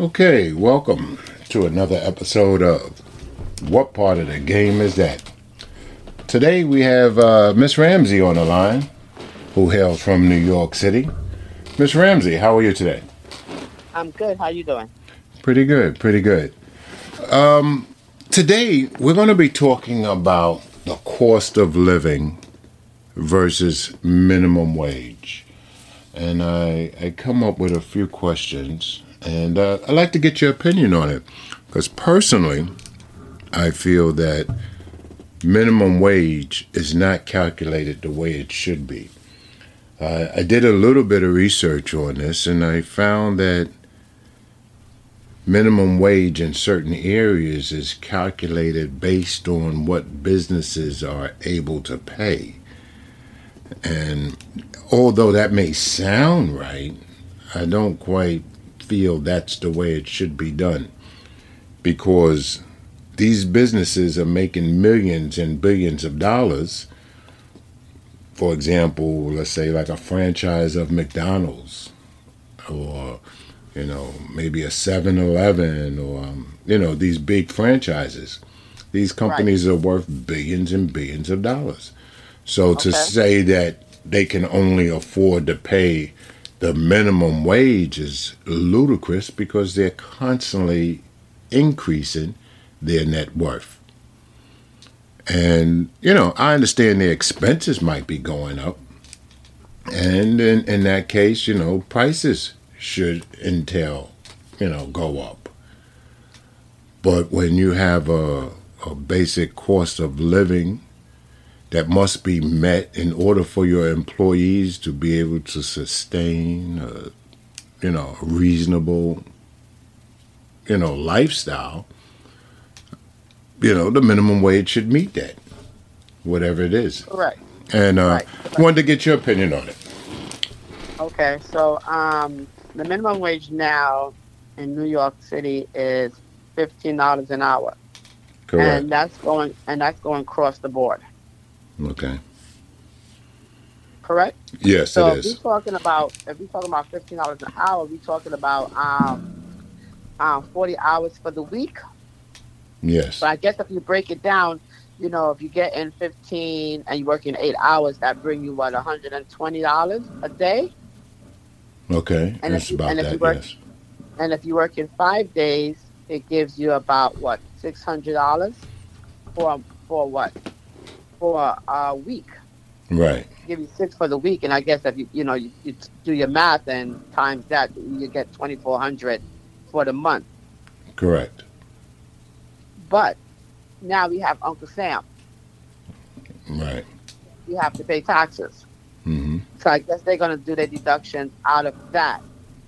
Okay, welcome to another episode of What Part of the Game Is That? Today we have uh, Miss Ramsey on the line, who hails from New York City. Miss Ramsey, how are you today? I'm good. How are you doing? Pretty good, pretty good. Um, today we're going to be talking about the cost of living versus minimum wage. And I, I come up with a few questions, and uh, I'd like to get your opinion on it. Because personally, I feel that minimum wage is not calculated the way it should be. Uh, I did a little bit of research on this, and I found that minimum wage in certain areas is calculated based on what businesses are able to pay. And although that may sound right, I don't quite feel that's the way it should be done because these businesses are making millions and billions of dollars. For example, let's say like a franchise of McDonald's or you know, maybe a 7-Eleven or um, you know, these big franchises. These companies right. are worth billions and billions of dollars. So okay. to say that they can only afford to pay the minimum wage is ludicrous because they're constantly increasing their net worth. And, you know, I understand their expenses might be going up. And in, in that case, you know, prices should entail, you know, go up. But when you have a, a basic cost of living that must be met in order for your employees to be able to sustain, a, you know, a reasonable, you know, lifestyle, you know, the minimum wage should meet that, whatever it is. Right. And uh, right. wanted to get your opinion on it. Okay, so um, the minimum wage now in New York City is fifteen dollars an hour. Correct. And that's going and that's going across the board. Okay. Correct? Yes, so it if is. we're talking about if we're talking about fifteen dollars an hour, we're talking about um, um, forty hours for the week. Yes. But I guess if you break it down, you know, if you get in fifteen and you work in eight hours, that bring you what, hundred and twenty dollars a day? Okay, and if, about and that. If you work, yes. And if you work in five days, it gives you about what six hundred dollars for for what for a week. Right. Give you six for the week, and I guess if you you know you, you do your math and times that, you get twenty four hundred for the month. Correct. But now we have Uncle Sam. Right. You have to pay taxes. Mm-hmm. So I guess they're going to do their deductions out of that.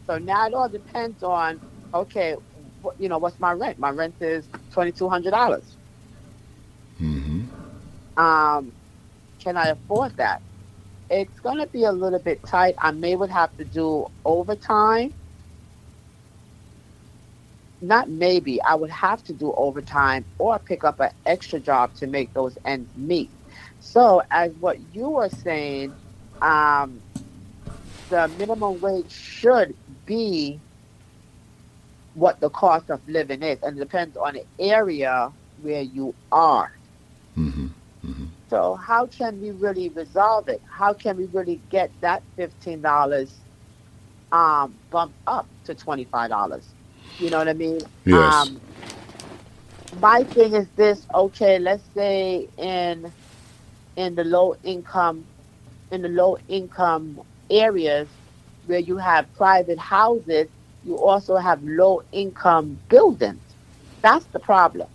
So now it all depends on, okay, you know, what's my rent? My rent is twenty two hundred dollars. Mm-hmm. Um, can I afford that? It's going to be a little bit tight. I may would have to do overtime. Not maybe. I would have to do overtime or pick up an extra job to make those ends meet. So, as what you were saying, um, the minimum wage should be what the cost of living is, and it depends on the area where you are. Mm-hmm. So, how can we really resolve it? How can we really get that fifteen dollars um, bumped up to twenty five dollars? You know what I mean? Yes. Um, my thing is this. Okay, let's say in in the low income in the low income areas where you have private houses, you also have low income buildings. That's the problem.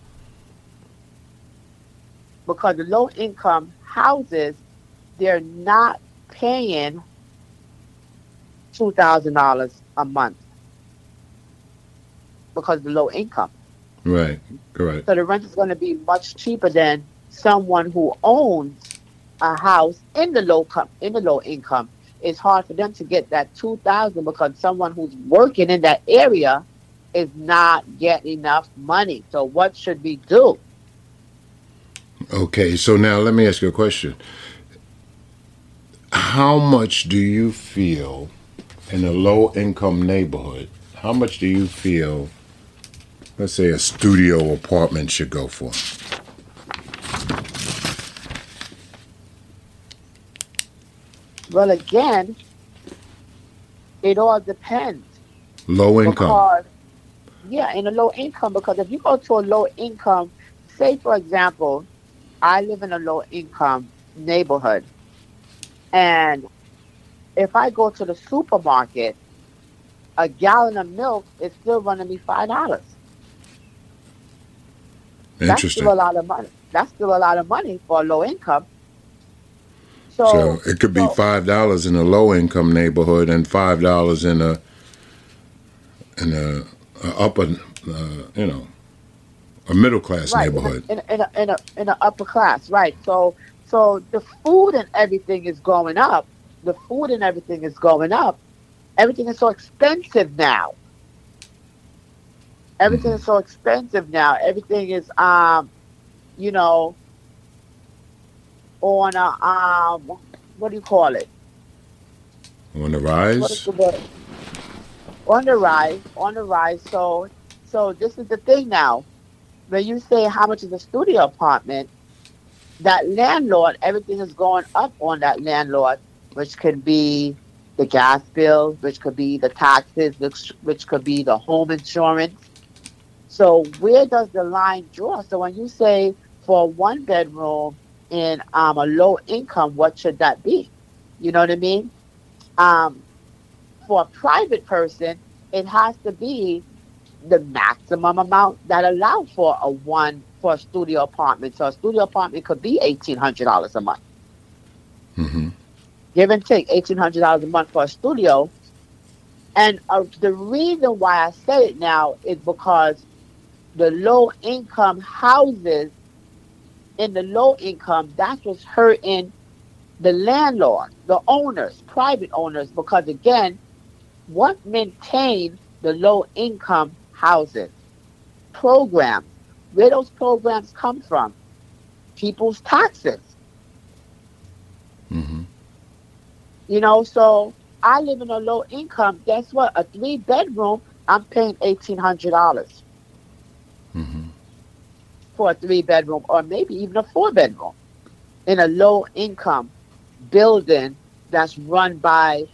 Because the low income houses, they're not paying $2,000 a month because of the low income. Right, correct. So the rent is going to be much cheaper than someone who owns a house in the low com- in the low income. It's hard for them to get that two thousand because someone who's working in that area is not getting enough money. So what should we do? Okay, so now let me ask you a question. How much do you feel in a low income neighborhood? how much do you feel, let's say, a studio apartment should go for? Well, again, it all depends. Low income. Because, yeah, in a low income, because if you go to a low income, say for example, I live in a low income neighborhood, and if I go to the supermarket, a gallon of milk is still running me five dollars. That's still a lot of money. That's still a lot of money for a low income. So, So it could be so- five dollars in a low income neighborhood and five dollars in a in a, a upper, uh, you know, a middle class right neighborhood. in a, in a, in a, in a upper class right so so the food and everything is going up the food and everything is going up everything is so expensive now everything is so expensive now everything is um you know on a um what do you call it On the rise. the? On the rise, on the rise. So, so this is the thing now. When you say how much is a studio apartment, that landlord, everything is going up on that landlord, which could be the gas bill, which could be the taxes, which, which could be the home insurance. So where does the line draw? So when you say for one bedroom in um, a low income, what should that be? You know what I mean? Um, for a private person, it has to be the maximum amount that allows for a one for a studio apartment. So a studio apartment could be eighteen hundred dollars a month, hmm give and take eighteen hundred dollars a month for a studio. And uh, the reason why I say it now is because the low income houses in the low income that's what's hurting the landlord, the owners, private owners, because again, what maintains the low income houses? Programs. Where those programs come from? People's taxes. hmm You know, so I live in a low income. Guess what? A three bedroom, I'm paying eighteen hundred dollars hmm for a three bedroom, or maybe even a four bedroom, in a low income building that's run by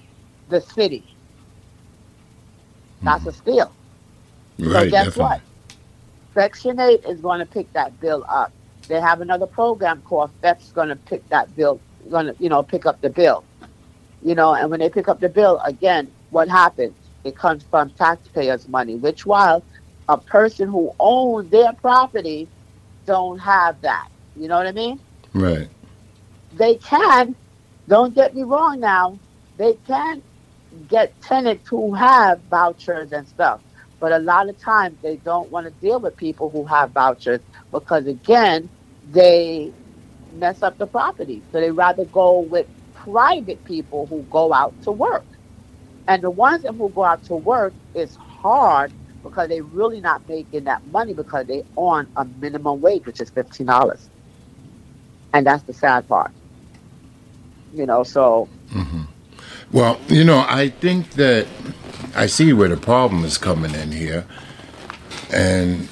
the city. That's a steal. So guess definitely. what? Section 8 is going to pick that bill up. They have another program called FEPS going to pick that bill, going to, you know, pick up the bill. You know, and when they pick up the bill, again, what happens? It comes from taxpayers' money, which while a person who owns their property don't have that. You know what I mean? Right. They can, don't get me wrong now, they can get tenants who have vouchers and stuff. But a lot of times they don't want to deal with people who have vouchers because, again, they mess up the property. So they rather go with private people who go out to work. And the ones who go out to work is hard because they're really not making that money because they on a minimum wage, which is fifteen dollars. And that's the sad part. You know, so hmm Well, you know, I think that I see where the problem is coming in here, and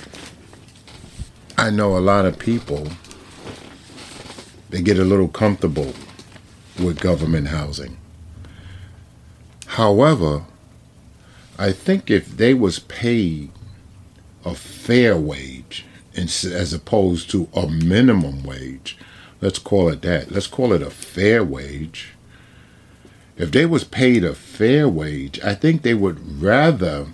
I know a lot of people they get a little comfortable with government housing. However, I think if they was paid a fair wage as opposed to a minimum wage, let's call it that. Let's call it a fair wage if they was paid a fair wage, I think they would rather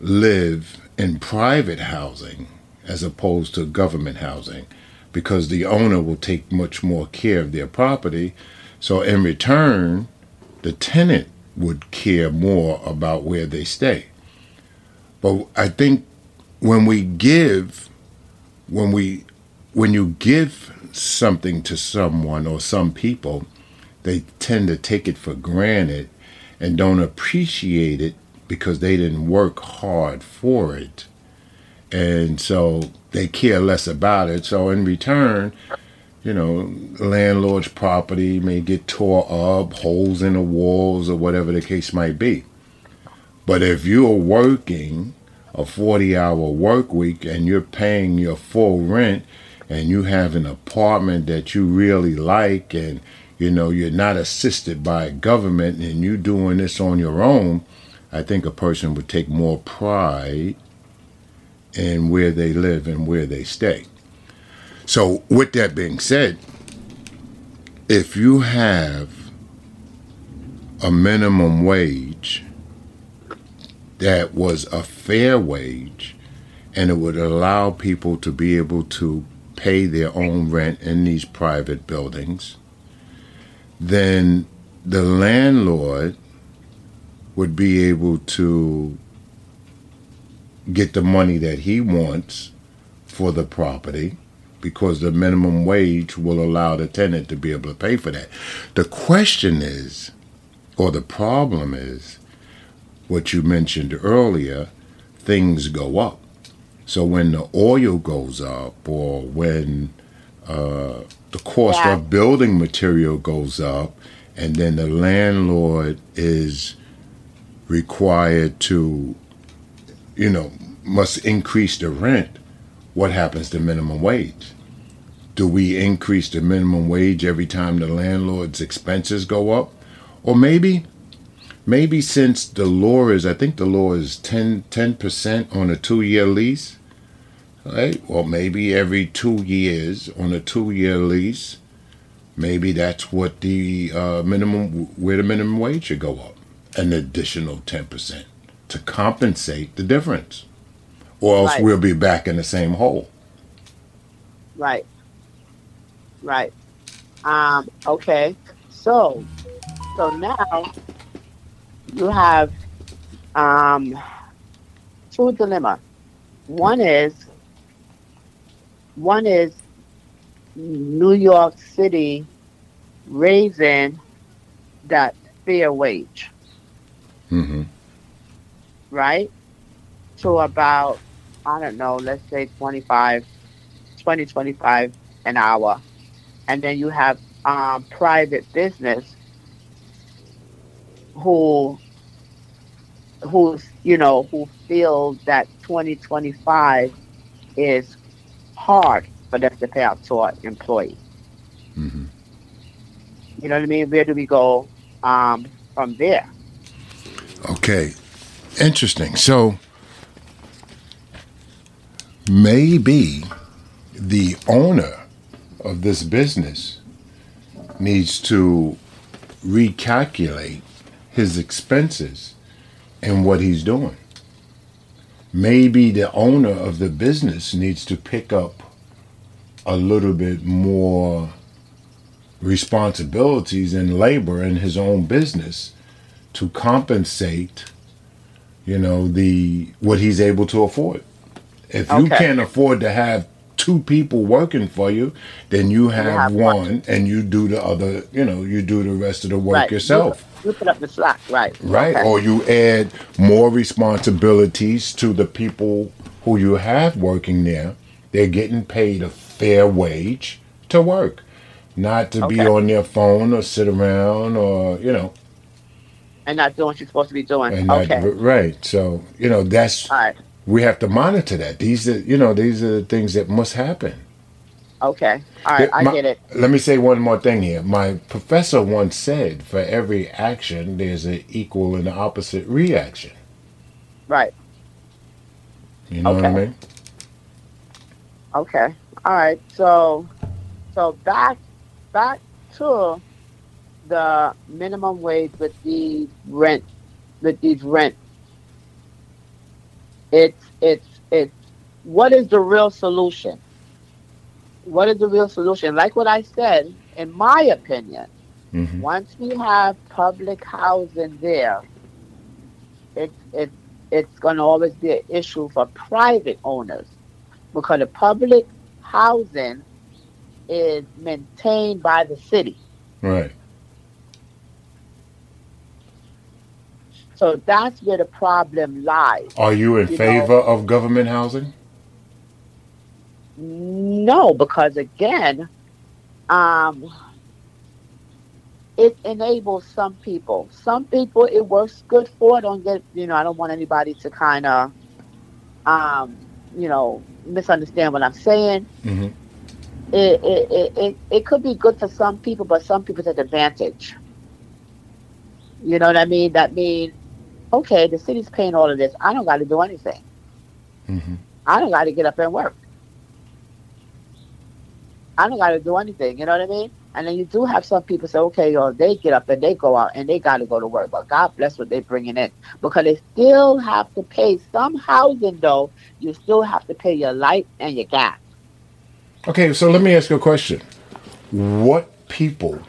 live in private housing as opposed to government housing because the owner will take much more care of their property. So in return, the tenant would care more about where they stay. But I think when we give when we when you give something to someone or some people, they tend to take it for granted and don't appreciate it because they didn't work hard for it. And so they care less about it. So in return, you know, landlord's property may get tore up, holes in the walls, or whatever the case might be. But if you're working a 40 hour work week and you're paying your full rent and you have an apartment that you really like and you know you're not assisted by government and you doing this on your own, I think a person would take more pride in where they live and where they stay. So, with that being said, if you have a minimum wage that was a fair wage and it would allow people to be able to pay their own rent in these private buildings, then the landlord would be able to get the money that he wants for the property because the minimum wage will allow the tenant to be able to pay for that. The question is, or the problem is, what you mentioned earlier, things go up. So when the oil goes up, or when uh, the cost Yeah. of building material goes up, and then the landlord is required to, you know, must increase the rent, what happens to minimum wage? Do we increase the minimum wage every time the landlord's expenses go up? Or maybe maybe since the law is I think the law is 10 percent on a two year lease. Right? Well maybe every two years on a two year lease, maybe that's what the uh, minimum where the minimum wage should go up. An additional ten percent to compensate the difference. Or else Right. we'll be back in the same hole. Right. Right. Um, okay. So, so now you have um, two dilemma. One is one is New York City raising that fair wage, hmm right? To about I don't know, let's say 25, 20, 25 an hour. And then you have um, private business who who's you know who feel that 2025 is hard for them to pay out to our employees. hmm You know what I mean? Where do we go um, from there? Okay, interesting. So maybe the owner of this business needs to recalculate his expenses and what he's doing. Maybe the owner of the business needs to pick up a little bit more responsibilities and labor in his own business to compensate you know the what he's able to afford if you can't afford to have two people working for you then you have, have one, one. and you do the other you know you do the rest of the work right. yourself Put up the slack, right? right Okay. or you add more responsibilities to the people who you have working there they're getting paid a fair wage to work not to be on their phone or sit around or you know and not doing what you're supposed to be doing. and not, okay. right so you know that's All right. we have to monitor that these are you know these are the things that must happen Okay. All right. I get it. let me say one more thing here my professor once said for every action there's an equal and opposite reaction Right. you know what i mean Okay. All right. So, so back, back to the minimum wage with these rent, with these rent. It's it's it's. What is the real solution? What is the real solution? Like what I said, in my opinion, hmm once we have public housing there, it's it's it's going to always be an issue for private owners because the public housing is maintained by the city. right So that's where the problem lies. are you in You favor of government housing No, because again, um, it enables some people. Some people it works good for. Don't get you know. I don't want anybody to kind of, um, you know, misunderstand what I'm saying. hmm It, it, it, it, it could be good for some people, but some people take advantage. You know what I mean? That means, okay, the city's paying all of this. I don't got to do anything. hmm I don't got to get up and work. I don't got to do anything. You know what I mean? And then you do have some people say, okay, yo, they get up and they go out and they got to go to work. But God bless what they're bringing in because they still have to pay some housing, though. You still have to pay your light and your gas. Okay, so let me ask you a question. What people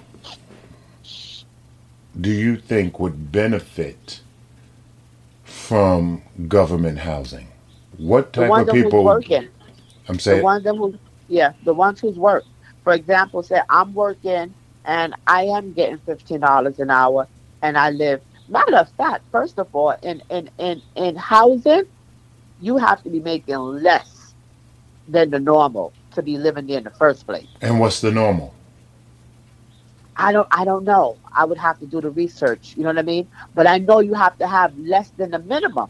do you think would benefit from government housing? What The type ones of people? working, I'm the saying. ones that who, yeah, the ones who's work. For example, say I'm working and I am getting fifteen dollars an hour, and I live. Matter of fact, first of all, in in in in housing, you have to be making less than the normal to be living there in the first place. And what's the normal? I don't I don't know. I would have to do the research, you know what I mean? But I know you have to have less than the minimum.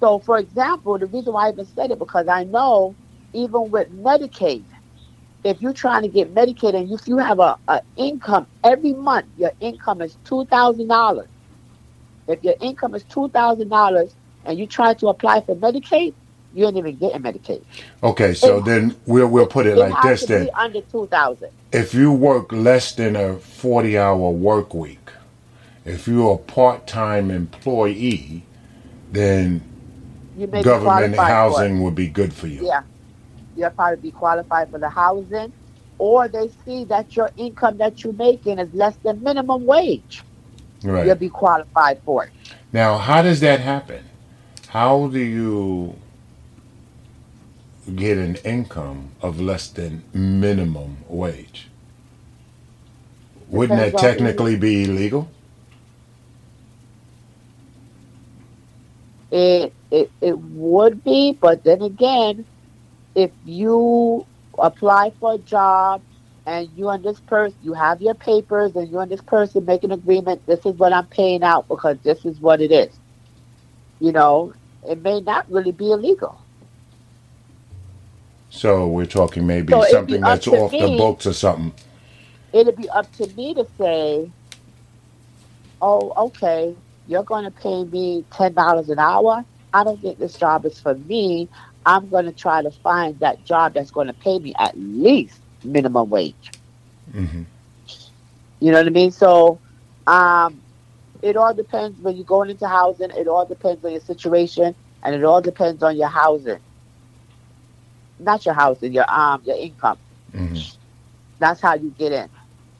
So for example, the reason why I even said it because I know even with Medicaid, if you're trying to get Medicaid and if you have a, a income every month, your income is two thousand dollars. If your income is two thousand dollars and you try to apply for Medicaid, you ain't even getting Medicaid. Okay, so It- then we'll we'll put it It like this then. under two thousand. If you work less than a 40 hour work week, if you're a part time employee, then You government qualified for it. housing would be good for you. Yeah. You'll probably be qualified for the housing, or they see that your income that you're making is less than minimum wage. Right. You'll be qualified for it. Now, how does that happen? How do you get an income of less than minimum wage? Wouldn't that Depends technically be illegal? It, it it would be, but then again, if you apply for a job and you and this person you have your papers and you and this person make an agreement, this is what I'm paying out because this is what it is. You know, it may not really be illegal. So we're talking maybe So something that's off the books or something. it'd be up to me to say, oh, okay, you're going to pay me $10 an hour. I don't think this job is for me. I'm going to try to find that job that's going to pay me at least minimum wage. hmm You know what I mean? So um, it all depends when you're going into housing. It all depends on your situation, and it all depends on your housing. Not your housing, your um, your income. hmm That's how you get in.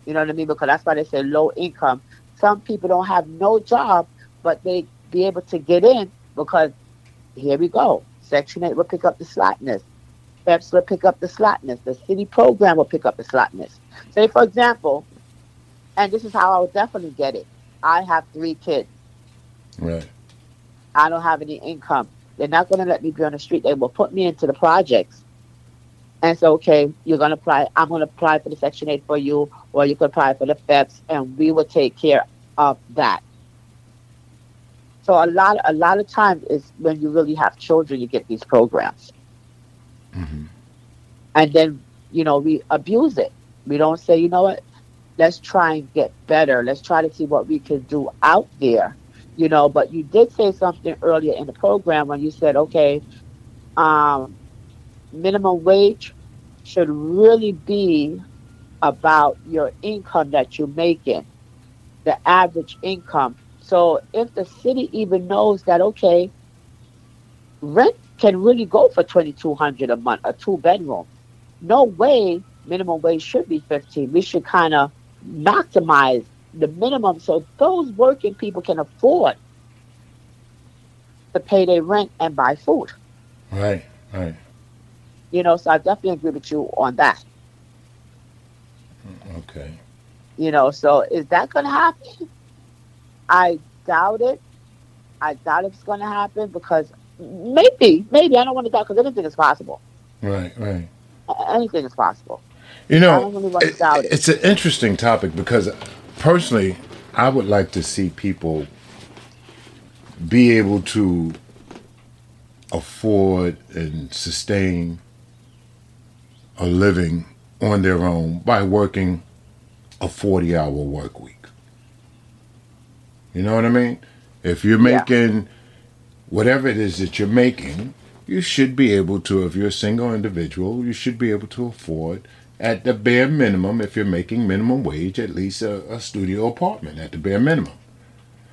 You know what I mean? Because that's why they say low income. Some people don't have no job, but they be able to get in because here we go. Section 8 will pick up the slotness. FEPS will pick up the slotness. The city program will pick up the slotness. Say, for example, and this is how I would definitely get it. I have three kids. Right. I don't have any income. They're not going to let me be on the street. They will put me into the projects. And so, okay, you're going to apply. I'm going to apply for the Section 8 for you, or you could apply for the FEPS, and we will take care of that. So a lot, a lot of times is when you really have children, you get these programs, hmm and then you know we abuse it. We don't say, you know what, let's try and get better. Let's try to see what we can do out there, you know. But you did say something earlier in the program when you said, okay, um, minimum wage should really be about your income that you're making, the average income. So if the city even knows that, okay, rent can really go for twenty two hundred a month, a two bedroom. No way minimum wage should be fifteen. We should kind of maximize the minimum so those working people can afford to pay their rent and buy food. Right. Right. You know, so I definitely agree with you on that. Mm, okay. You know, so is that going to happen? I doubt it. I doubt it's going to happen because maybe, maybe I don't want to doubt because anything is possible. Right. Right. Anything is possible. You know, really it- doubt it. it's an interesting topic because personally, I would like to see people be able to afford and sustain a living on their own by working a 40 hour work week. You know what I mean? If you're Yeah. making whatever it is that you're making, you should be able to, if you're a single individual, you should be able to afford, at the bare minimum, if you're making minimum wage, at least a, a studio apartment at the bare minimum.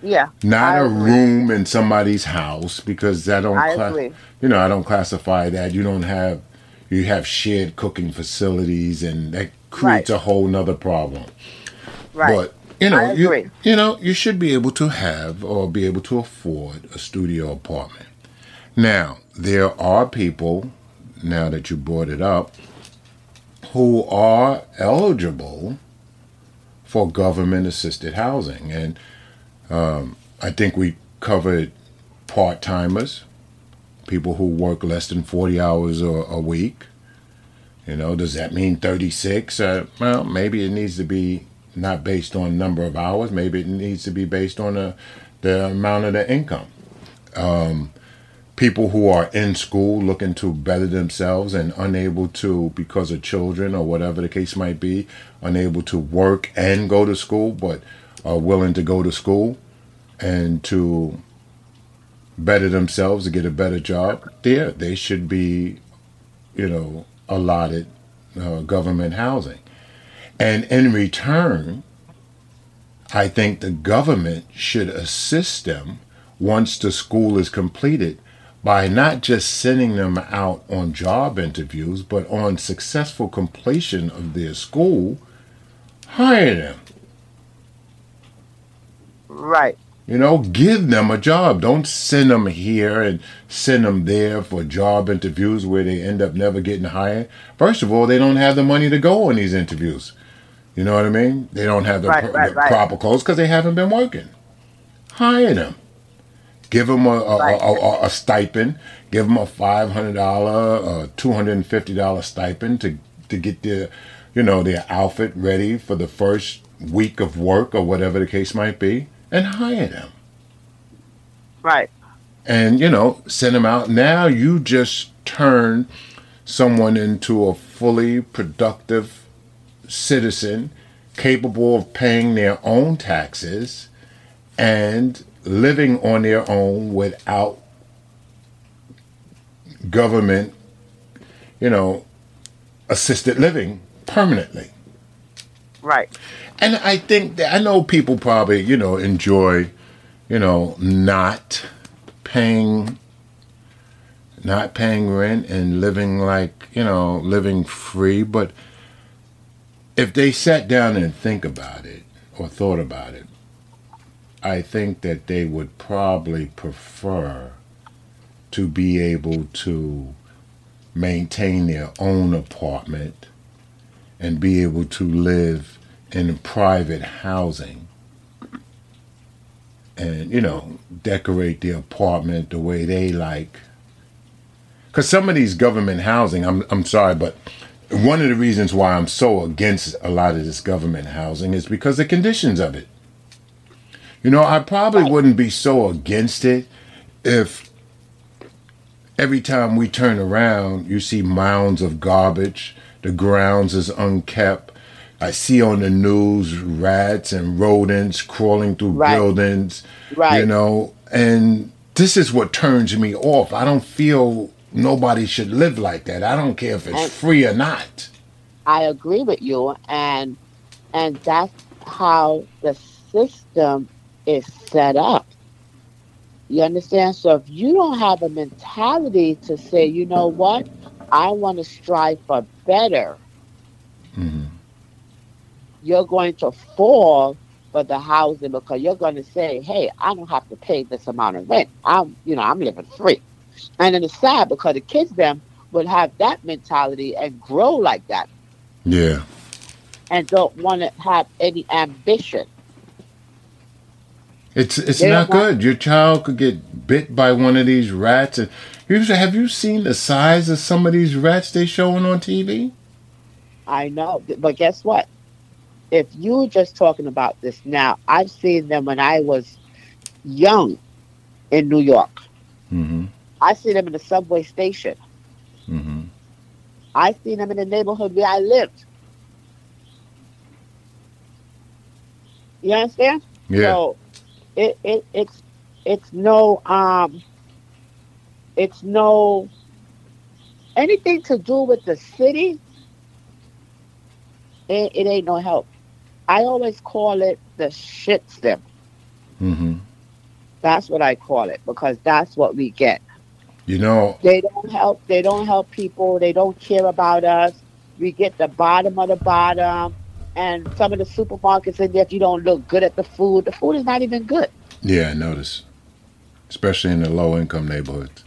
Yeah. Not I a agree. room in somebody's house because I don't, I cla- you know, I don't classify that. You don't have, you have shared cooking facilities, and that creates a whole nother problem. Right. But you know, I you, you know, you should be able to have or be able to afford a studio apartment. Now, there are people, now that you brought it up, who are eligible for government assisted housing. And um, I think we covered part timers, people who work less than 40 hours a, a week. You know, does that mean 36? Uh, well, maybe it needs to be not based on number of hours. Maybe it needs to be based on the, the amount of the income. Um, people who are in school looking to better themselves and unable to, because of children or whatever the case might be, unable to work and go to school, but are willing to go to school and to better themselves to get a better job. There, they should be, you know, allotted uh, government housing. And in return, I think the government should assist them once the school is completed by not just sending them out on job interviews, but on successful completion of their school, hire them. Right. You know, give them a job. Don't send them here and send them there for job interviews where they end up never getting hired. First of all, they don't have the money to go on these interviews. You know what I mean? They don't have the, Right, pro- right, the right. proper clothes because they haven't been working. Hire them. Give them a, a, a, a, a stipend. Give them a five hundred dollar, uh, two hundred and fifty dollar stipend to to get their, you know, their outfit ready for the first week of work or whatever the case might be, and hire them Right. and you know send them out now you just turn someone into a fully productive citizen capable of paying their own taxes and living on their own without government you know assisted living permanently Right. and I think that I know people probably, you know, enjoy, you know, not paying not paying rent and living like, you know, living free, but if they sat down and think about it or thought about it, I think that they would probably prefer to be able to maintain their own apartment and be able to live in private housing and you know decorate the apartment the way they like. Because some of these government housing I'm, I'm sorry but one of the reasons why i'm so against a lot of this government housing is because the conditions of it you know i probably wouldn't be so against it if every time we turn around you see mounds of garbage the grounds is unkept I see on the news rats and rodents crawling through Right. buildings, Right. you know, and this is what turns me off. I don't feel nobody should live like that. I don't care if it's And- free or not. I agree with you, and and that's how the system is set up. You understand? So if you don't have a mentality to say, you know what, I want to strive for better, Mhm. you're going to fall for the housing because you're going to say, hey, I don't have to pay this amount of rent. I'm, you know, I'm living free. And then it's sad because the kids them would have that mentality and grow like that Yeah. and don't want to have any ambition. It's it's They not want- good. Your child could get bit by one of these rats and have you seen the size of some of these rats they showing on TV? I know, but guess what? if you're just talking about this now, I've seen them when I was young in New York. Mm-hmm. I see them in the subway station. Mm-hmm. I seen them in the neighborhood where I lived. You understand? Yeah. So it, it it's it's no um it's no anything to do with the city it, it ain't no help. I always call it the shit stem. mm-hmm. That's what I call it because that's what we get. You know, They don't help. They don't help people. They don't care about us. We get the bottom of the bottom. And some of the supermarkets in there, if you don't look good at the food, the food is not even good. yeah, I notice, especially in the low income neighborhoods.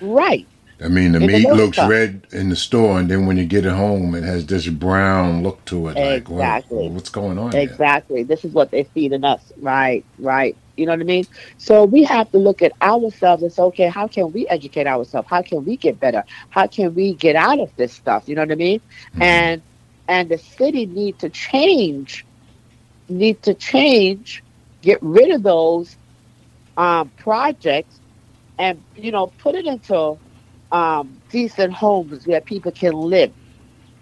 Right. I mean, the In meat low looks income. red in the store, and then when you get it home, it has this brown look to it. Like, what- Exactly. what's going on? here? Exactly. This is what they're feeding us. Right. Right. You know what I mean? So we have to look at ourselves and say, okay, how can we educate ourselves? How can we get better? How can we get out of this stuff? You know what I mean? Mhm. and and the city need to change need to change get rid of those um, projects and you know put it into um, decent homes where people can live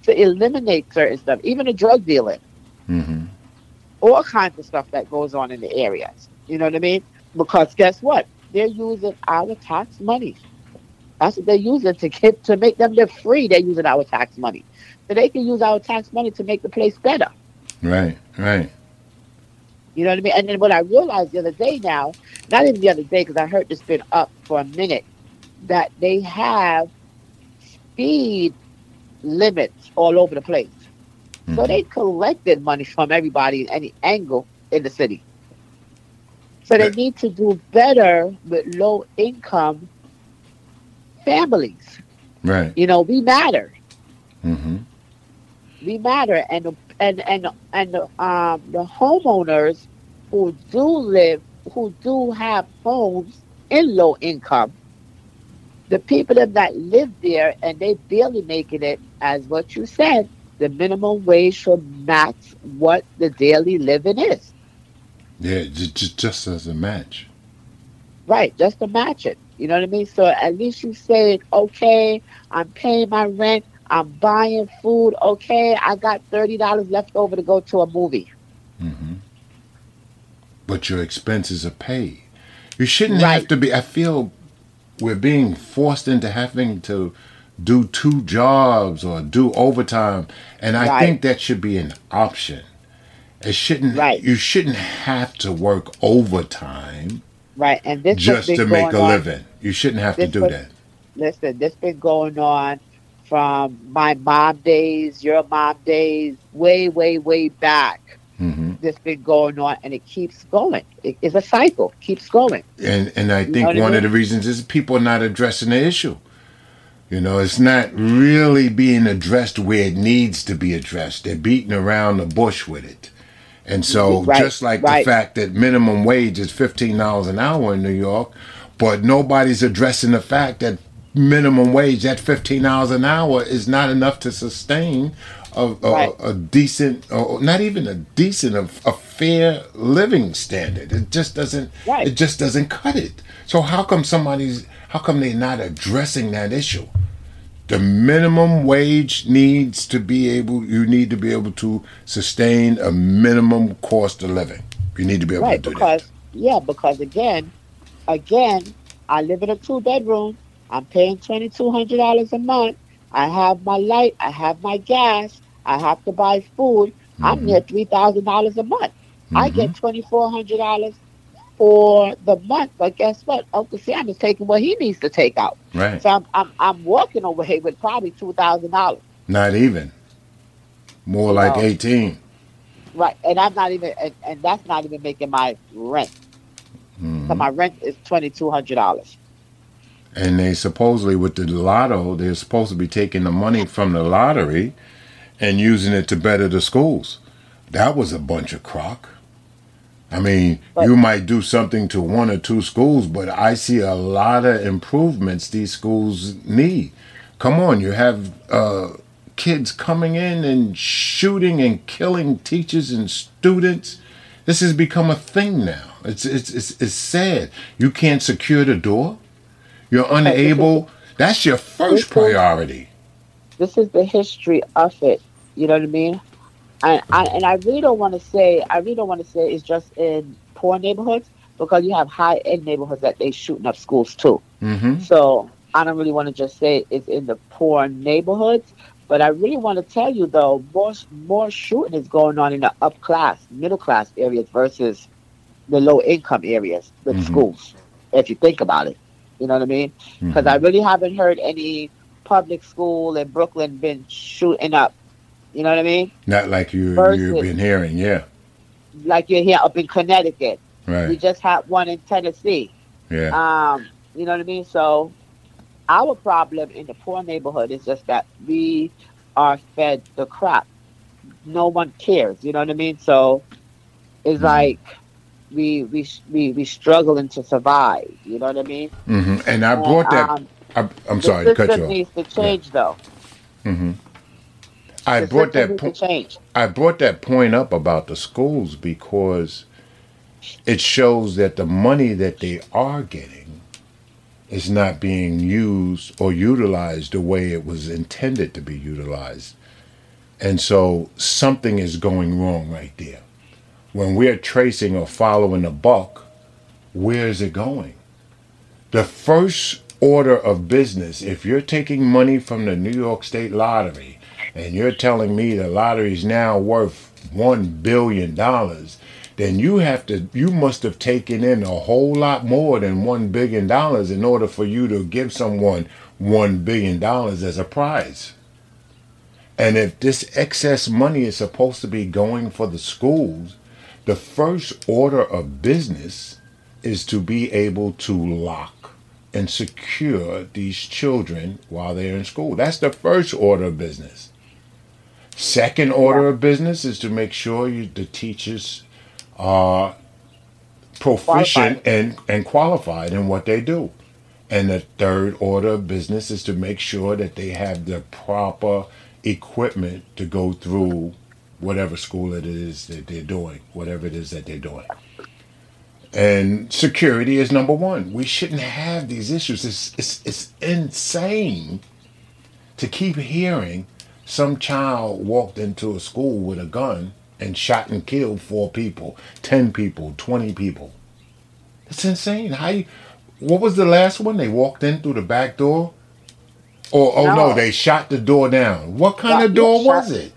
to eliminate certain stuff even the drug dealing Mhm. all kinds of stuff that goes on in the areas you know what i mean because guess what they're using our tax money that's what they're using to get to make them live free they're using our tax money so they can use our tax money to make the place better Right, right. You know what I mean? And then what I realized the other day now, not even the other day, because I heard this been up for a minute, that they have speed limits all over the place. So Mhm. they collected money from everybody in any angle in the city. So they need to do better with low income families. Right. You know, we matter. hmm we matter and and and and um the homeowners who do live who do have homes in low income the people that that live there and they barely making it as what you said the minimum wage should match what the daily living is Yeah, just, just just as a match. right just to match it you know what i mean so at least you say okay i'm paying my rent i'm buying food okay i got $30 left over to go to a movie hmm But your expenses are paid. You shouldn't Right. have to be. I feel we're being forced into having to do two jobs or do overtime, and I Right. think that should be an option. It shouldn't. Right. You shouldn't have to work overtime Right, and this just to make a on- living. You shouldn't have to do was- that. Listen, this been going on from my mom days, your mom days, way, way, way back. hmm This been going on, and it keeps going. It, it's a cycle, keeps going. And and I think I one of mean? the reasons is people are not addressing the issue. You know, it's not really being addressed where it needs to be addressed. They're beating around the bush with it. And so Right, just like right. the fact that minimum wage is fifteen dollars an hour in New York, but nobody's addressing the fact that minimum wage at fifteen dollars an hour is not enough to sustain a, a, Right. a decent, or not even a decent, a, a fair living standard. It just doesn't. Right. It just doesn't cut it. So how come somebody's? How come they're not addressing that issue? The minimum wage needs to be able. You need to be able to sustain a minimum cost of living. You need to be able Right, to do because yeah, because again, again, I live in a two bedroom. I'm paying twenty two hundred dollars a month. I have my light. I have my gas. I have to buy food. I'm Mhm. near three thousand dollars a month. I Mhm. get twenty four hundred dollars for the month, but guess what? Uncle Sam is taking what he needs to take out. Right. So I'm I'm, I'm walking away with probably two thousand dollars. Not even. More like No. eighteen. Right, and I'm not even, and, and that's not even making my rent. Mhm. So my rent is twenty two hundred dollars. And they supposedly with the lotto, they're supposed to be taking the money from the lottery and using it to better the schools. That was a bunch of crock. I mean, But- you might do something to one or two schools, but I see a lot of improvements these schools need. Come on, you have uh, kids coming in and shooting and killing teachers and students. This has become a thing now. It's it's it's, it's sad. You can't secure the door. You're unable. That's your first priority. This is the history of it. You know what I mean? And I and I really don't want to say I really don't want to say it's just in poor neighborhoods because you have high end neighborhoods that they shooting up schools too. Mm-hmm. So I don't really want to just say it's in the poor neighborhoods, but I really want to tell you though, more more shooting is going on in the up class, middle class areas versus the low income areas with Mhm. schools. If you think about it, you know what I mean? Because I really haven't heard any public school in Brooklyn been shooting up. You know what I mean? Not like you Versus- you've been hearing, yeah, Like you're here up in Connecticut. Right. We just had one in Tennessee. yeah, Um, you know what I mean? So our problem in the poor neighborhood is just that we are fed the crap. No one cares. You know what I mean? So it's Mhm. like we we we we struggling to survive. You know what I mean? hmm And I And, brought that. um, I, I'm sorry to cut you off. needs to change, though. hmm I brought that. needs Po- to change. I brought that point up about the schools because it shows that the money that they are getting is not being used or utilized the way it was intended to be utilized. And so something is going wrong right there. When we're tracing or following a buck, where is it going? The first order of business, if you're taking money from the New York State Lottery and you're telling me the lottery is now worth one billion dollars, then you have to you must have taken in a whole lot more than one billion dollars in order for you to give someone one billion dollars as a prize. And if this excess money is supposed to be going for the schools, the first order of business is to be able to lock and secure these children while they're in school. That's the first order of business. Second order of business is to make sure you, the teachers are proficient and, and qualified in what they do. And the third order of business is to make sure that they have the proper equipment to go through whatever school it is that they're doing, whatever it is that they're doing. And security is number one. We shouldn't have these issues. It's, it's, it's insane to keep hearing some child walked into a school with a gun and shot and killed four people, 10 people, 20 people. It's insane. How you, what was the last one? They walked in through the back door? Or, oh no, No. they shot the door down. What kind of door was shot- it?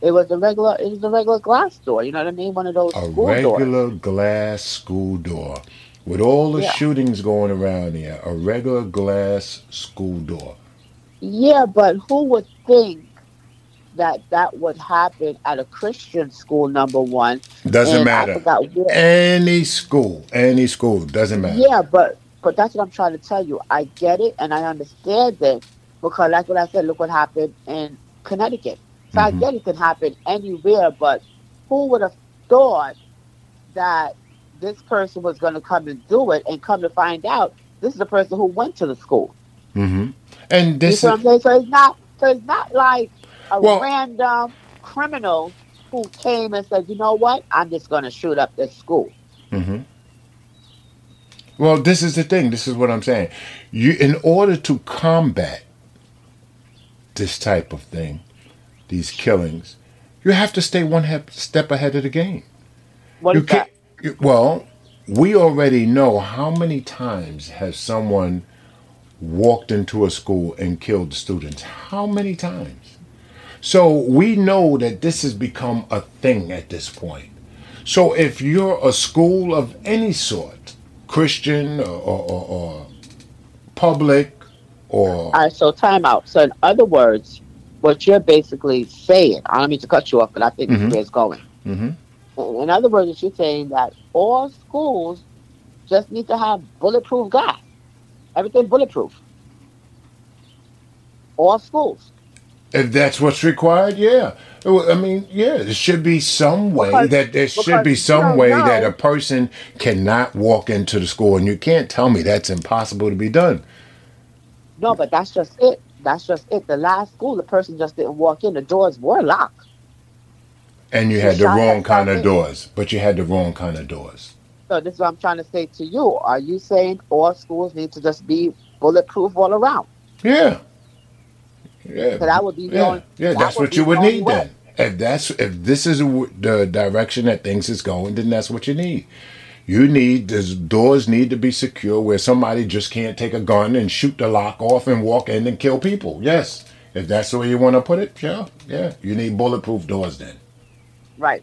It was a regular. It was a regular glass door. You know what I mean? One of those A school doors. regular glass school door. With all the Yeah. shootings going around here, a regular glass school door. Yeah, but who would think that that would happen at a Christian school? Number one, Doesn't and matter. Any school, any school, doesn't matter. Yeah, but but that's what I'm trying to tell you. I get it and I understand it because that's what I said. Look what happened in Connecticut. So Mhm. I get it can happen anywhere, but who would have thought that this person was going to come and do it, and come to find out, this is the person who went to the school. hmm And You this what is, I'm saying? So it's not. So it's not like a Well- random criminal who came and said, "You know what? I'm just going to shoot up this school." hmm well, this is the thing. This is what I'm saying. You, in order to combat this type of thing, these killings, you have to stay one hep- step ahead of the game. What you is that? you- well, we already know how many times has someone walked into a school and killed students. How many times? So we know that this has become a thing at this point. So if you're a school of any sort, Christian or, or, or, public or All right, so time out. So in other words, what you're basically saying, I don't mean to cut you off, but I think Mhm. this is where it's going. Mhm. In other words, you're saying that all schools just need to have bulletproof glass. Everything bulletproof. All schools. If that's what's required, yeah. I mean, yeah, there should be some way Because- that there should be some way know. that a person cannot walk into the school, and you can't tell me that's impossible to be done. No, but that's just it. That's just it. The last school, the person just didn't walk in. The doors were locked. And you She had the wrong kind of in. doors, but you had the wrong kind of doors. So this is what I'm trying to say to you. Are you saying all schools need to just be bulletproof all around? Yeah. Yeah. So that would be the yeah, only- yeah, that that's would what you would need way. then. If that's if this is the direction that things is going, then that's what you need. You need those doors need to be secure where somebody just can't take a gun and shoot the lock off and walk in and kill people. Yes, if that's the way you want to put it, yeah, yeah. You need bulletproof doors then. Right,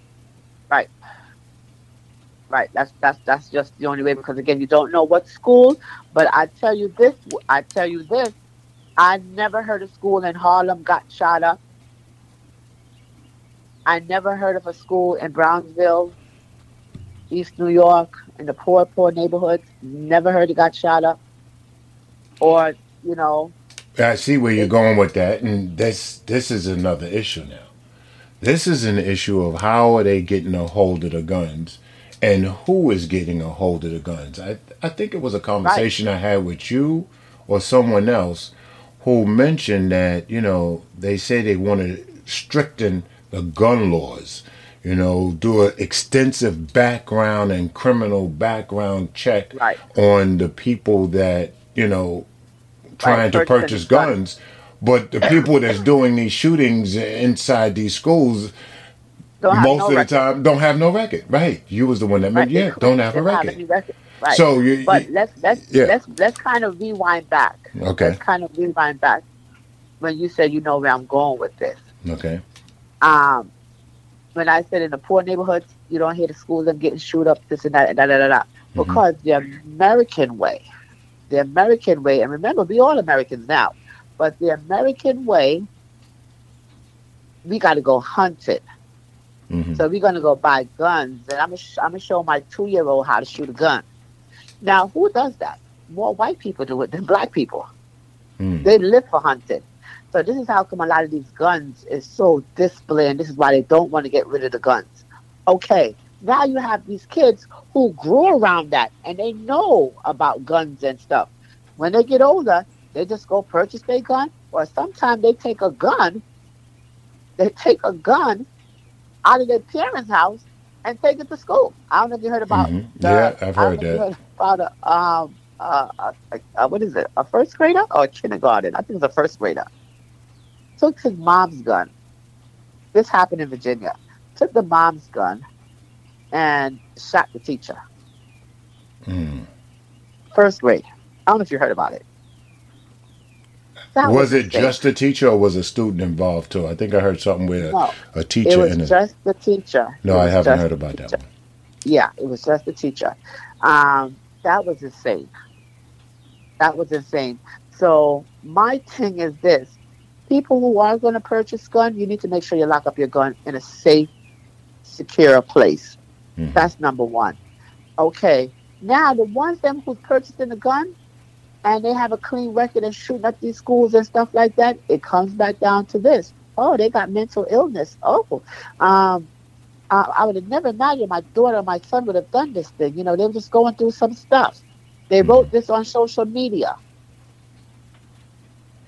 right. That's that's that's just the only way because again, you don't know what school. But I tell you this, I tell you this. I never heard a school in Harlem got shot up. I never heard of a school in Brownsville, East New York, in the poor, poor neighborhoods. Never heard it got shot up. Or, you know, I see where you're going with that, and this this is another issue now. This is an issue of how are they getting a hold of the guns, and who is getting a hold of the guns. I I think it was a conversation I had with you or someone else who mentioned that you know they say they want to strengthen the gun laws. You know, do an extensive background and criminal background check Right. on the people that you know trying to purchase guns. guns, but the people that's doing these shootings inside these schools don't most no of the time don't have no record. Right? You was the one that Right. meant yeah, don't have a record. record. Right. So you, But you- let's let's yeah. let's let's kind of rewind back. okay, Let's kind of rewind back when you said you know where I'm going with this. okay, Um, when I said in the poor neighborhoods, you don't hear the schools and getting shoot up, this and that, and da da da da. Mhm. Because the American way, the American way, and remember, we all Americans now, but the American way, we got to go hunting. Hmm So we're gonna go buy guns, and I'm gonna sh- I'm gonna show my two year old how to shoot a gun. Now, who does that? More white people do it than black people. mm They live for hunting. So this is how come a lot of these guns is so disciplined. and this is why they don't want to get rid of the guns. Okay, now you have these kids who grew around that and they know about guns and stuff. When they get older, they just go purchase their gun, or sometimes they take a gun. They take a gun out of their parents' house and take it to school. I don't know if you heard about. Mhm. the- Yeah, I've heard know if you that. heard about a, um, uh, uh, uh, what is it? A first grader or a kindergarten? I think it's a first grader. Took his mom's gun. This happened in Virginia. Took the mom's gun and shot the teacher. Mm. First grade. I don't know if you heard about it. That Was it insane. just a teacher or was a student involved too? I think I heard something where No, a it teacher was and a just the teacher. no, I haven't heard about that one. Yeah, it was just the teacher. Um, that was insane. That was insane. So my thing is this: people who are going to purchase gun, you need to make sure you lock up your gun in a safe, secure place. Mhm. That's number one. Okay. Now the ones them who's purchasing the gun and they have a clean record and shooting up these schools and stuff like that, it comes back down to this. Oh, they got mental illness. Oh, um, I, I would have never imagined my daughter or my son would have done this thing. You know, they were just going through some stuff. They wrote this on social media.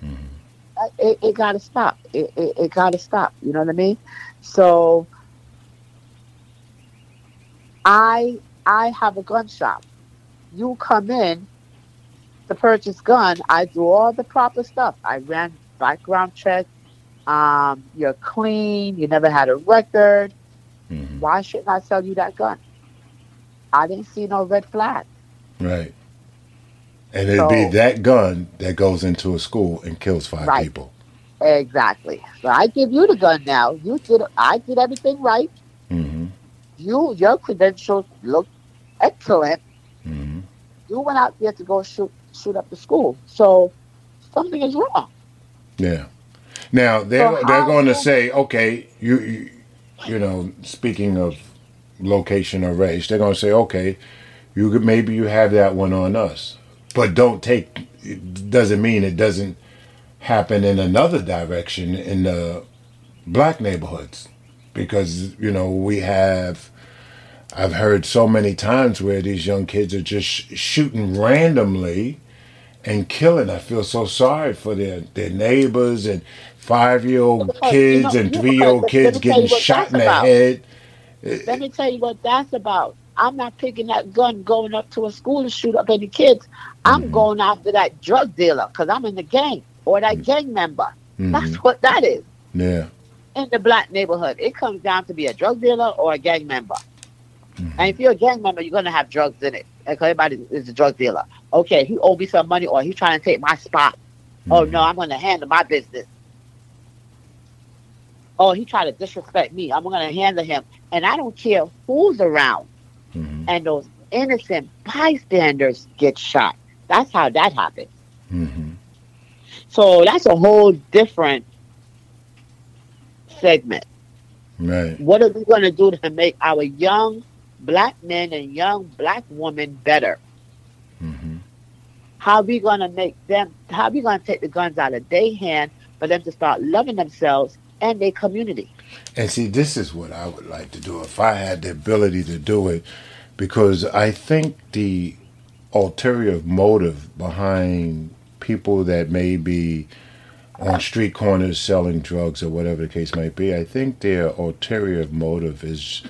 Mhm. Uh, It, it got to stop. It, it, it got to stop. You know what I mean? So I I have a gun shop. You come in to purchase gun. I do all the proper stuff. I ran background check. Um, you're clean. You never had a record. Mhm. Why shouldn't I sell you that gun? I didn't see no red flag. Right. And it'd be that gun that goes into a school and kills five Right. people. Exactly. So I give you the gun now. You did. I did everything right. hmm You your credentials look excellent. hmm You went out there to go shoot shoot up the school. So something is wrong. Yeah. Now they're So they're going to say, okay, you, you you know, speaking of location or race, they're going to say, okay, you could maybe you have that one on us, but don't take. It doesn't mean it doesn't happen in another direction in the black neighborhoods, because you know we have. I've heard so many times where these young kids are just sh- shooting randomly and killing. I feel so sorry for their their neighbors and five year old Because, you kids know, and three year old kids let me tell getting shot in the about. head. Let me tell you what that's about. I'm not picking that gun going up to a school to shoot up any kids. I'm Mhm. going after that drug dealer because I'm in the gang or that gang member. That's what that is Yeah. in the black neighborhood. It comes down to be a drug dealer or a gang member. Mhm. And if you're a gang member, you're gonna have drugs in it. Because everybody is a drug dealer. Okay, he owed me some money or he's trying to take my spot. Oh Mhm. no, I'm gonna handle my business. Oh, he tried to disrespect me. I'm gonna handle him. And I don't care who's around. Mhm. And those innocent bystanders get shot. That's how that happened. Mhm. So that's a whole different segment. Right. What are we gonna do to make our young black men and young black women better? Mhm. How we gonna make them? How are we gonna take the guns out of their hand for them to start loving themselves and their community? And see, this is what I would like to do if I had the ability to do it, because I think the ulterior motive behind people that may be on street corners selling drugs or whatever the case might be, I think their ulterior motive is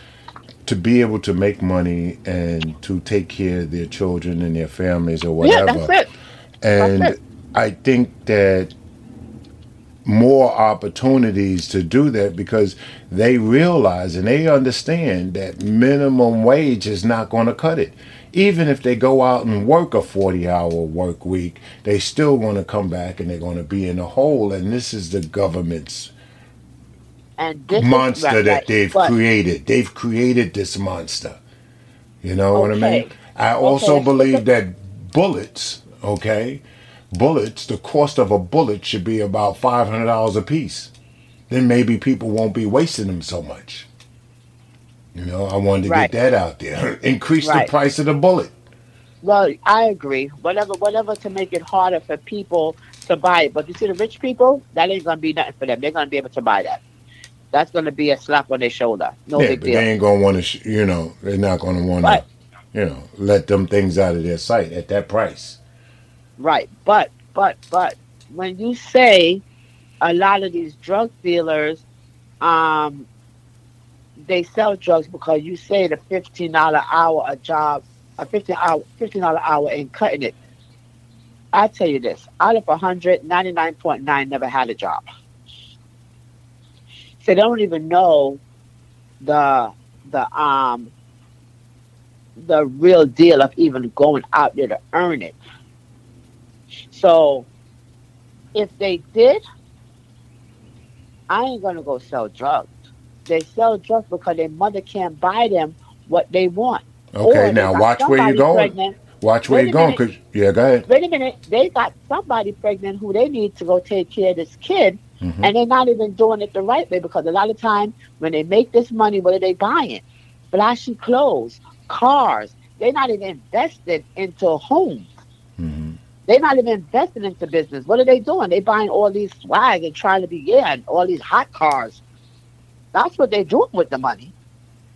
to be able to make money and to take care of their children and their families or whatever. Yeah, that's it. And That's it. I think that more opportunities to do that because they realize and they understand that minimum wage is not going to cut it. Even if they go out and work a 40 hour work week, they still going to come back and they're going to be in a hole. And this is the government's And this is- monster right, that right. they've But- created. They've created this monster. You know what I mean? I also Okay. believe that bullets, okay, bullets, the cost of a bullet should be about five hundred dollars a piece. Then maybe people won't be wasting them so much. You know, I wanted to Right. get that out there. Increase the price of the bullet. Well, I agree. Whatever, whatever to make it harder for people to buy it. But you see, the rich people, that ain't gonna be nothing for them. They're gonna be able to buy that. That's gonna be a slap on their shoulder. No yeah, big but deal. they ain't gonna want to. Sh- you know, they're not gonna want to. You know, let them things out of their sight at that price. Right. But, but, but when you say a lot of these drug dealers, um, they sell drugs because you say the fifteen dollar hour a job, a fifteen hour, fifteen dollar hour ain't cutting it. I tell you this: out of a hundred, ninety nine point nine never had a job. They don't even know the the um the real deal of even going out there to earn it. So if they did, I ain't gonna go sell drugs. They sell drugs because their mother can't buy them what they want. Okay, now watch where you're going. pregnant. Watch where you're going. Cause yeah, go ahead. Wait a minute, they got somebody pregnant who they need to go take care of this kid, Mhm. and they're not even doing it the right way because a lot of time when they make this money, what are they buying? Flashy clothes, cars. They're not even invested into homes. hmm They're not even investing into business. What are they doing? They're buying all these swag and trying to be yeah, and all these hot cars. That's what they're doing with the money.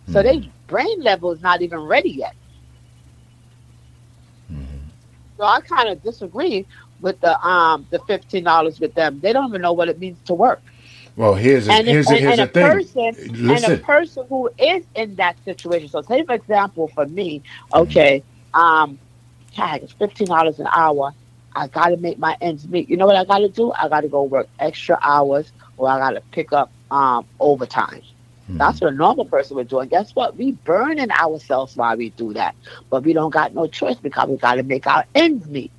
So their brain level is not even ready yet. Mhm. So I kind of disagree with the um the fifteen dollars with them. They don't even know what it means to work. Well, here's a, And, here's and, a, here's and a thing. person and a person who is in that situation. So say for example for me, okay, um, tag it's fifteen dollars an hour. I gotta make my ends meet. You know what I gotta do? I gotta go work extra hours or I gotta pick up um overtime. Mhm. That's what a normal person would do. And guess what? We burning ourselves while we do that. But we don't got no choice because we gotta make our ends meet.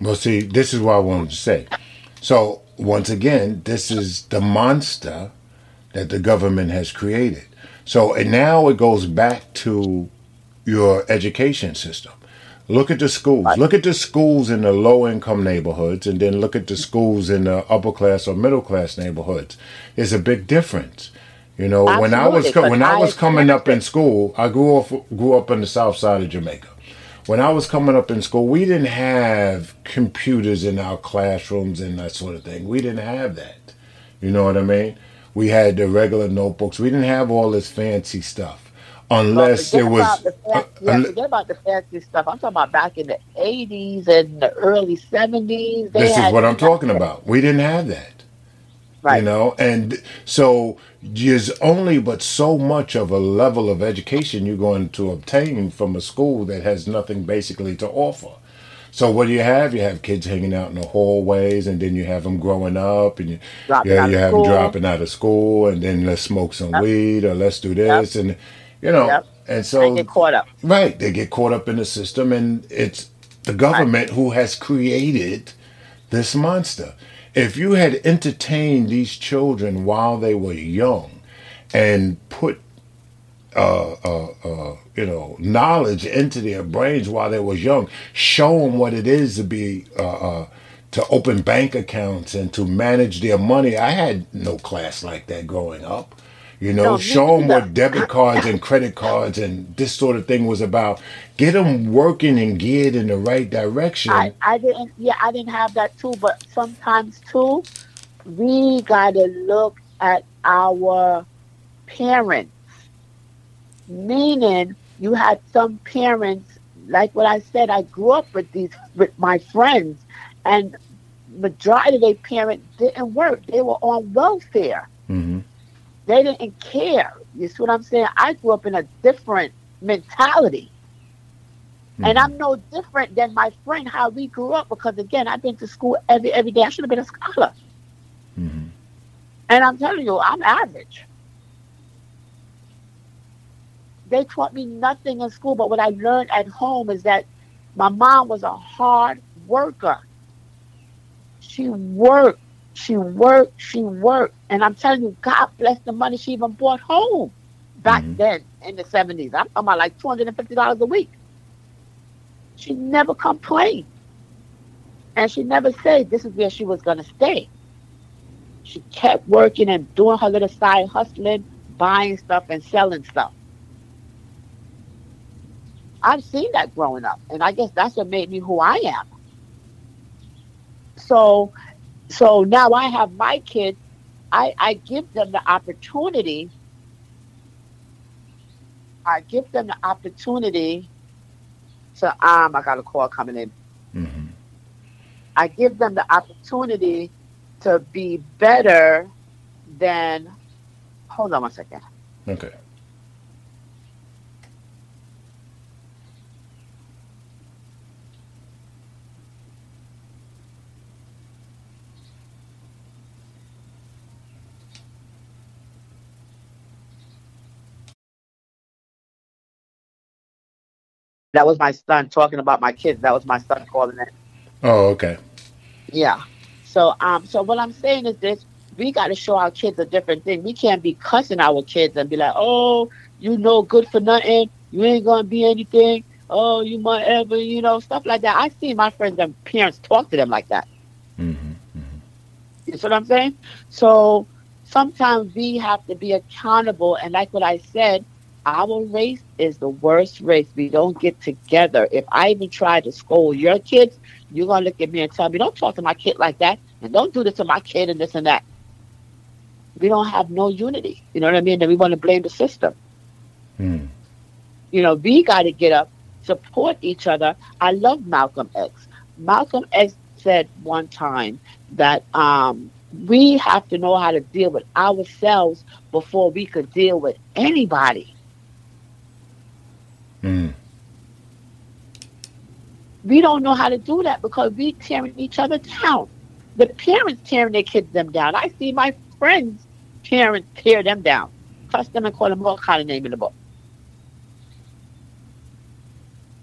Well, see, this is what I wanted to say. So, once again, this is the monster that the government has created. So, and now it goes back to your education system. Look at the schools. Look at the schools in the low income neighborhoods, and then look at the schools in the upper class or middle class neighborhoods. There's a big difference. You know, when I was Absolutely, when I I was coming up in school, I grew up grew up on the south side of Jamaica. When I was coming up in school, we didn't have computers in our classrooms and that sort of thing. We didn't have that. You know what I mean? We had the regular notebooks. We didn't have all this fancy stuff. unless it was. about the uh, fan- yeah, unle- forget about the fancy stuff. I'm talking about back in the 80s and the early 70s. They this is what I'm talking about. We didn't have that. Right. You know, and so there's only but so much of a level of education you're going to obtain from a school that has nothing basically to offer. So what do you have? You have kids hanging out in the hallways, and then you have them growing up, and you Dropping yeah, you have them dropping out of school, and then let's smoke some Yep. weed or let's do this, and you know, Yep. and so get caught up. Right. They get caught up in the system, and it's the government who has created this monster. If you had entertained these children while they were young and put, uh, uh, uh, you know, knowledge into their brains while they was young, show them what it is to be, uh, uh, to open bank accounts and to manage their money. I had no class like that growing up. You know, No, show them what debit cards and credit cards and this sort of thing was about. Get them working and geared in the right direction. I, I didn't yeah I didn't have that too but sometimes too we gotta look at our parents meaning you had some parents like what I said I grew up with these with my friends and majority of their parents didn't work they were on welfare they didn't care you see what I'm saying I grew up in a different mentality and Mm-hmm. I'm no different than my friend how we grew up because again I've been to school every every day. I should have been a scholar. hmm And I'm telling you, I'm average. They taught me nothing in school, but what I learned at home is that my mom was a hard worker. She worked, she worked, she worked. And I'm telling you, God bless the money she even brought home back Mhm. then in the 70s. I'm talking about like $250 a week. She never complained. And she never said this is where she was going to stay. She kept working and doing her little side hustling, buying stuff and selling stuff. I've seen that growing up, and I guess that's what made me who I am. So, so now I have my kids. I, I give them the opportunity. I give them the opportunity to um. I got a call coming in. hmm I give them the opportunity to be better than. Hold on one second. Okay. That was my son talking about my kids. That was my son calling it. Oh, okay. Yeah. So um so what I'm saying is this we gotta show our kids a different thing. We can't be cussing our kids and be like, Oh, you know good for nothing, you ain't gonna be anything, oh you might ever you know, stuff like that. I see my friends and parents talk to them like that. hmm You see what I'm saying? So sometimes we have to be accountable and like what I said, our race is the worst race. We don't get together. If I even try to scold your kids, you're gonna look at me and tell me, Don't talk to my kid like that and don't do this to my kid and this and that. We don't have no unity. You know what I mean? And we want to blame the system. Mm. You know, we gotta get up, support each other. I love Malcolm X. Malcolm X said one time that um we have to know how to deal with ourselves before we could deal with anybody. Mm. We don't know how to do that because we tearing each other down. The parents tearing their kids them down. I see my friends' parents tear them down. Cuss them and call them all kind of name in the book.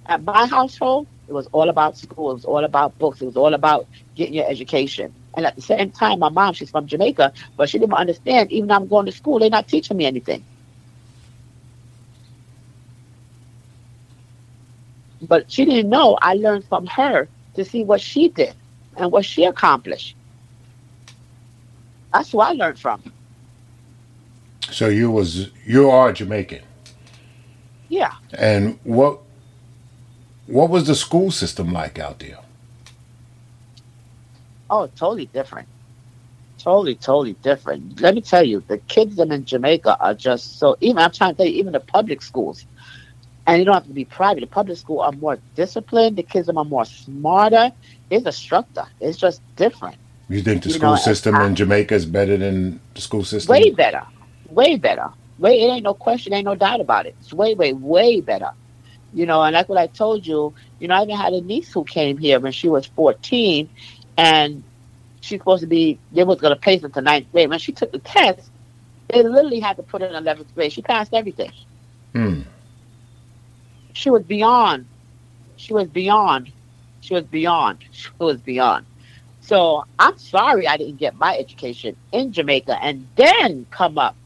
At my household, it was all about school. It was all about books. It was all about getting your education. And at the same time, my mom, she's from Jamaica, but she didn't understand, even though I'm going to school, they're not teaching me anything. But she didn't know I learned from her to see what she did and what she accomplished. That's who I learned from. So you was you are Jamaican, Yeah. and what what was the school system like out there? Oh, totally different. totally, totally different. Let me tell you, the kids in Jamaica are just so. Even I'm trying to tell you, even the public schools, and you don't have to be private. The public school are more disciplined. The kids are more smarter. It's a structure. It's just different. You think the you school know, system I, in Jamaica is better than the school system? Way better. Way better. Way it ain't no question, ain't no doubt about it. It's way, way, way better. You know, and like what I told you, you know, I even had a niece who came here when she was 14, and she's supposed to be, they was going to place her to ninth grade. When she took the test, they literally had to put her in 11th grade. She passed everything. Hmm. She was beyond. She was beyond. She was beyond. She was beyond. So I'm sorry I didn't get my education in Jamaica and then come up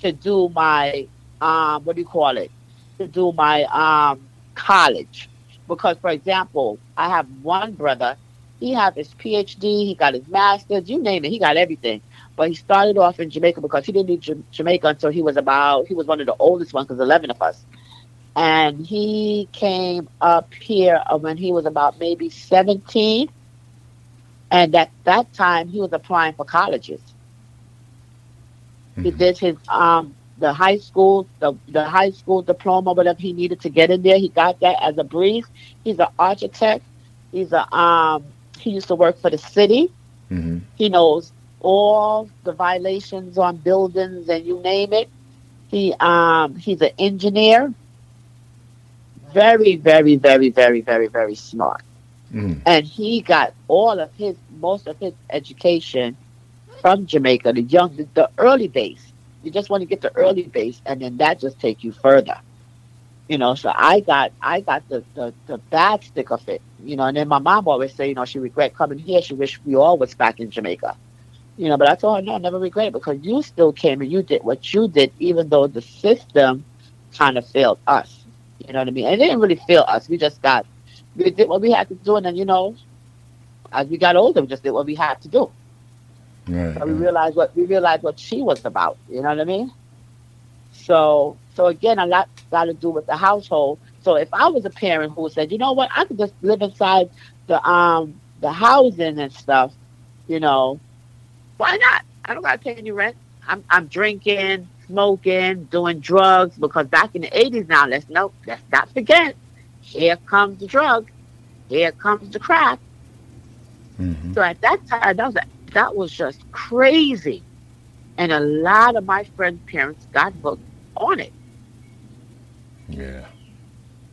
to do my um, what do you call it? To do my um, college. Because for example, I have one brother, he have his PhD, he got his master's, you name it, he got everything. But he started off in Jamaica because he didn't leave Jamaica until he was about he was one of the oldest ones because eleven of us. And he came up here when he was about maybe seventeen and at that time, he was applying for colleges. Mm-hmm. He did his um, the high school the the high school diploma, whatever he needed to get in there. He got that as a breeze. He's an architect. He's a um, he used to work for the city. Mm-hmm. He knows all the violations on buildings and you name it. He um he's an engineer. Very, very, very, very, very, very smart. Mm. And he got all of his, most of his education from Jamaica, the young, the, the early base. You just want to get the early base, and then that just take you further. You know, so I got I got the, the, the bad stick of it. You know, and then my mom always say, you know, she regret coming here. She wish we all was back in Jamaica. You know, but I told her, no, I never regret it because you still came and you did what you did, even though the system kind of failed us. You know what I mean? And it didn't really fail us. We just got we did what we had to do, and then you know, as we got older, we just did what we had to do. Right, so we realized what we realized what she was about. You know what I mean? So, so again, a lot got to do with the household. So if I was a parent who said, you know what, I could just live inside the um the housing and stuff, you know, why not? I don't got to pay any rent. I'm I'm drinking, smoking, doing drugs because back in the '80s now, let's no, let's not forget here comes the drug, here comes the crack. Mm-hmm. So at that time, that was that was just crazy, and a lot of my friends' parents got hooked on it. Yeah.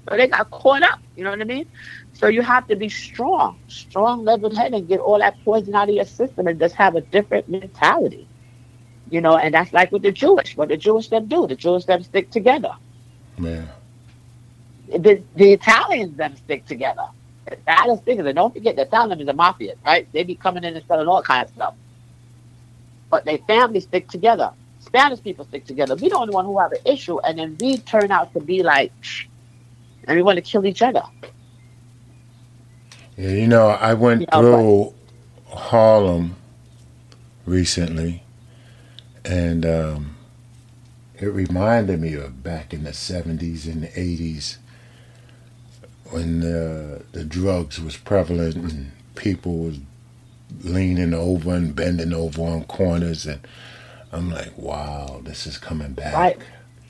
So they got caught up. You know what I mean? So you have to be strong, strong, level head, and get all that poison out of your system, and just have a different mentality. You know, and that's like with the Jewish. What the Jewish them do, the Jewish them stick together. Yeah the, the Italians them stick together. The Italians stick together. Don't forget the Italians is a mafia, right? They be coming in and selling all kinds of stuff. But they families stick together. Spanish people stick together. We the only one who have an issue, and then we turn out to be like, and we want to kill each other. Yeah, you know, I went you know, through but, Harlem recently, and um, it reminded me of back in the 70s and the 80s when the, the drugs was prevalent and people was leaning over and bending over on corners and I'm like, wow, this is coming back. Right.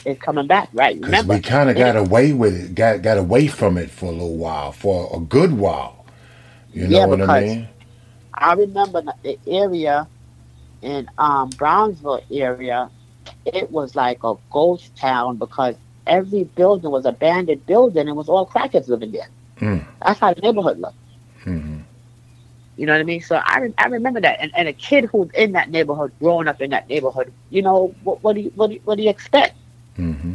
It's coming back, right? Because we kind of got away with it, got got away from it for a little while, for a good while. You know yeah, what I mean? I remember the area in um, Brownsville area. It was like a ghost town because every building was abandoned building and was all crackheads living there. Mm. That's how the neighborhood looked. Mm-hmm. You know what I mean? So I, I remember that, and, and a kid who's in that neighborhood, growing up in that neighborhood, you know, what, what do you what do you, what do you expect? Mm-hmm.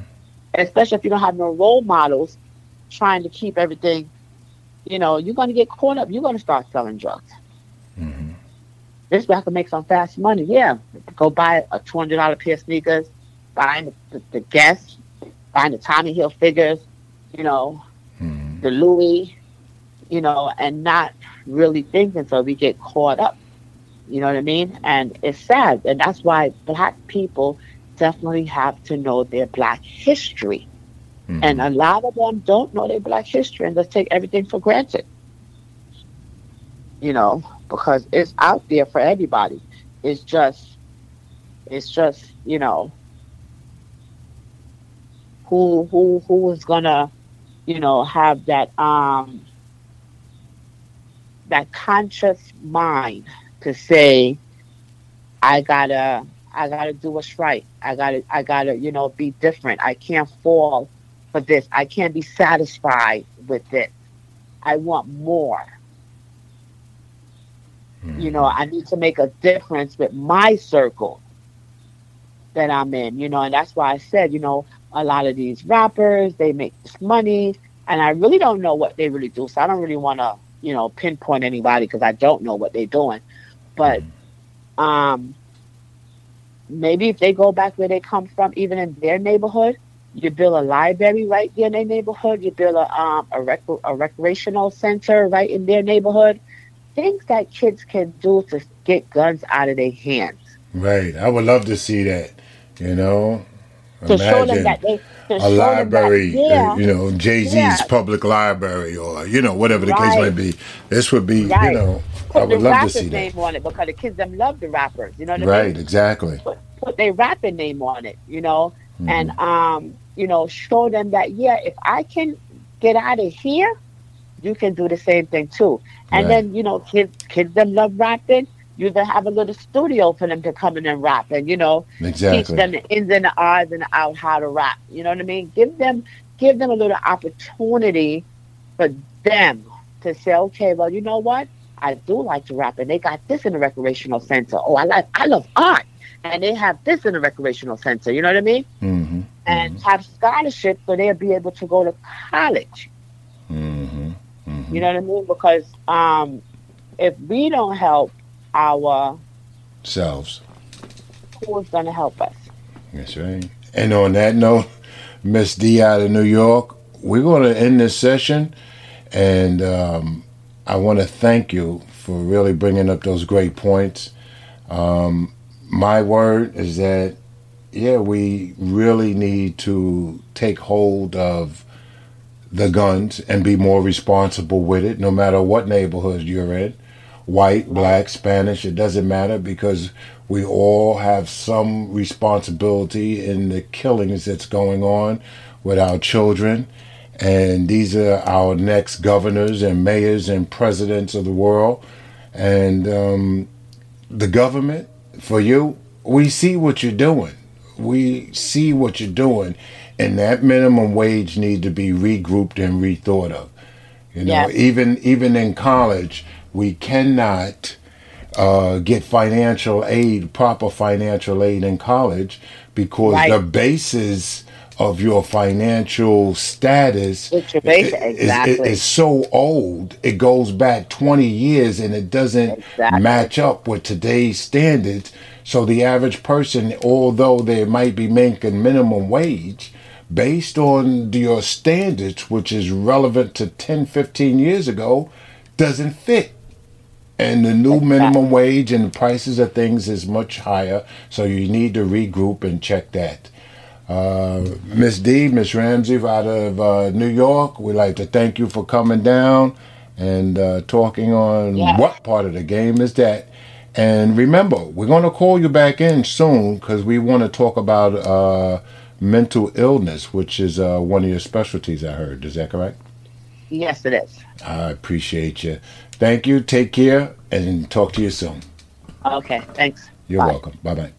Especially if you don't have no role models, trying to keep everything, you know, you're going to get caught up. You're going to start selling drugs. Mm-hmm. This way I can make some fast money. Yeah, go buy a two hundred dollar pair of sneakers, buy the, the, the Guess, buying the Tommy Hilfigers, you know, mm. the Louis, you know, and not really thinking. So we get caught up. You know what I mean? And it's sad. And that's why black people definitely have to know their black history. Mm-hmm. And a lot of them don't know their black history and just take everything for granted. You know, because it's out there for everybody. it's just it's just you know who who who is gonna you know have that um that conscious mind to say i gotta i gotta do what's right. I gotta i gotta you know be different. I can't fall for this. I can't be satisfied with it i want more you know i need to make a difference with my circle that i'm in you know and that's why i said you know a lot of these rappers they make this money and i really don't know what they really do so i don't really want to you know pinpoint anybody because i don't know what they're doing. But um maybe if they go back where they come from even in their neighborhood you build a library right there in their neighborhood you build a um a, rec- a recreational center right in their neighborhood things that kids can do to get guns out of their hands Right. I would love to see that. You know, to show them imagine that they a them that, library, uh, yeah, you know, Jay Z's Yeah. public library, or you know, whatever the case might be. This would be, Right. you know, I put the would love to see that. name on it because the kids them love the rappers you know what I Right. mean Exactly. put, put their rapping name on it, you know, Mhm. and um, you know, show them that yeah, if I can get out of here, you can do the same thing too. And Right. then you know, kids kids them love rapping. You then have a little studio for them to come in and rap, and you know, teach them the ins and the odds and the out how to rap. You know what I mean? Give them give them a little opportunity for them to say, okay, well, you know what? I do like to rap, and they got this in the recreational center. Oh, I like I love art, and they have this in the recreational center. You know what I mean? Mm-hmm. And have scholarships so they'll be able to go to college. Mm-hmm. Mm-hmm. You know what I mean? Because um, if we don't help our, Selves. who's going to help us? That's right. And on that note, Miss D out of New York, we're going to end this session, and um, I want to thank you for really bringing up those great points. Um, my word is that, yeah, we really need to take hold of the guns and be more responsible with it, no matter what neighborhood you're in white, black, Spanish, it doesn't matter because we all have some responsibility in the killings that's going on with our children. And these are our next governors and mayors and presidents of the world. And um, the government, for you, we see what you're doing. We see what you're doing. And that minimum wage needs to be regrouped and rethought of. You know, Yes. even even in college, we cannot uh, get financial aid, proper financial aid in college, because Right. the basis of your financial status It's your base- i- is, exactly. is so old. It goes back 20 years and it doesn't Exactly. match up with today's standards. So the average person, although they might be making minimum wage, based on your standards, which is relevant to 10, 15 years ago, doesn't fit. And the new minimum wage and the prices of things is much higher. So you need to regroup and check that. Uh, Miss D, Miss Ramsey out of uh, New York, we'd like to thank you for coming down and uh, talking on what part of the game is that. And remember, we're going to call you back in soon because we want to talk about uh, mental illness, which is uh, one of your specialties, I heard. Is that correct? Yes, it is. I appreciate you. Thank you. Take care and talk to you soon. Okay, thanks. You're Bye. welcome. Bye bye.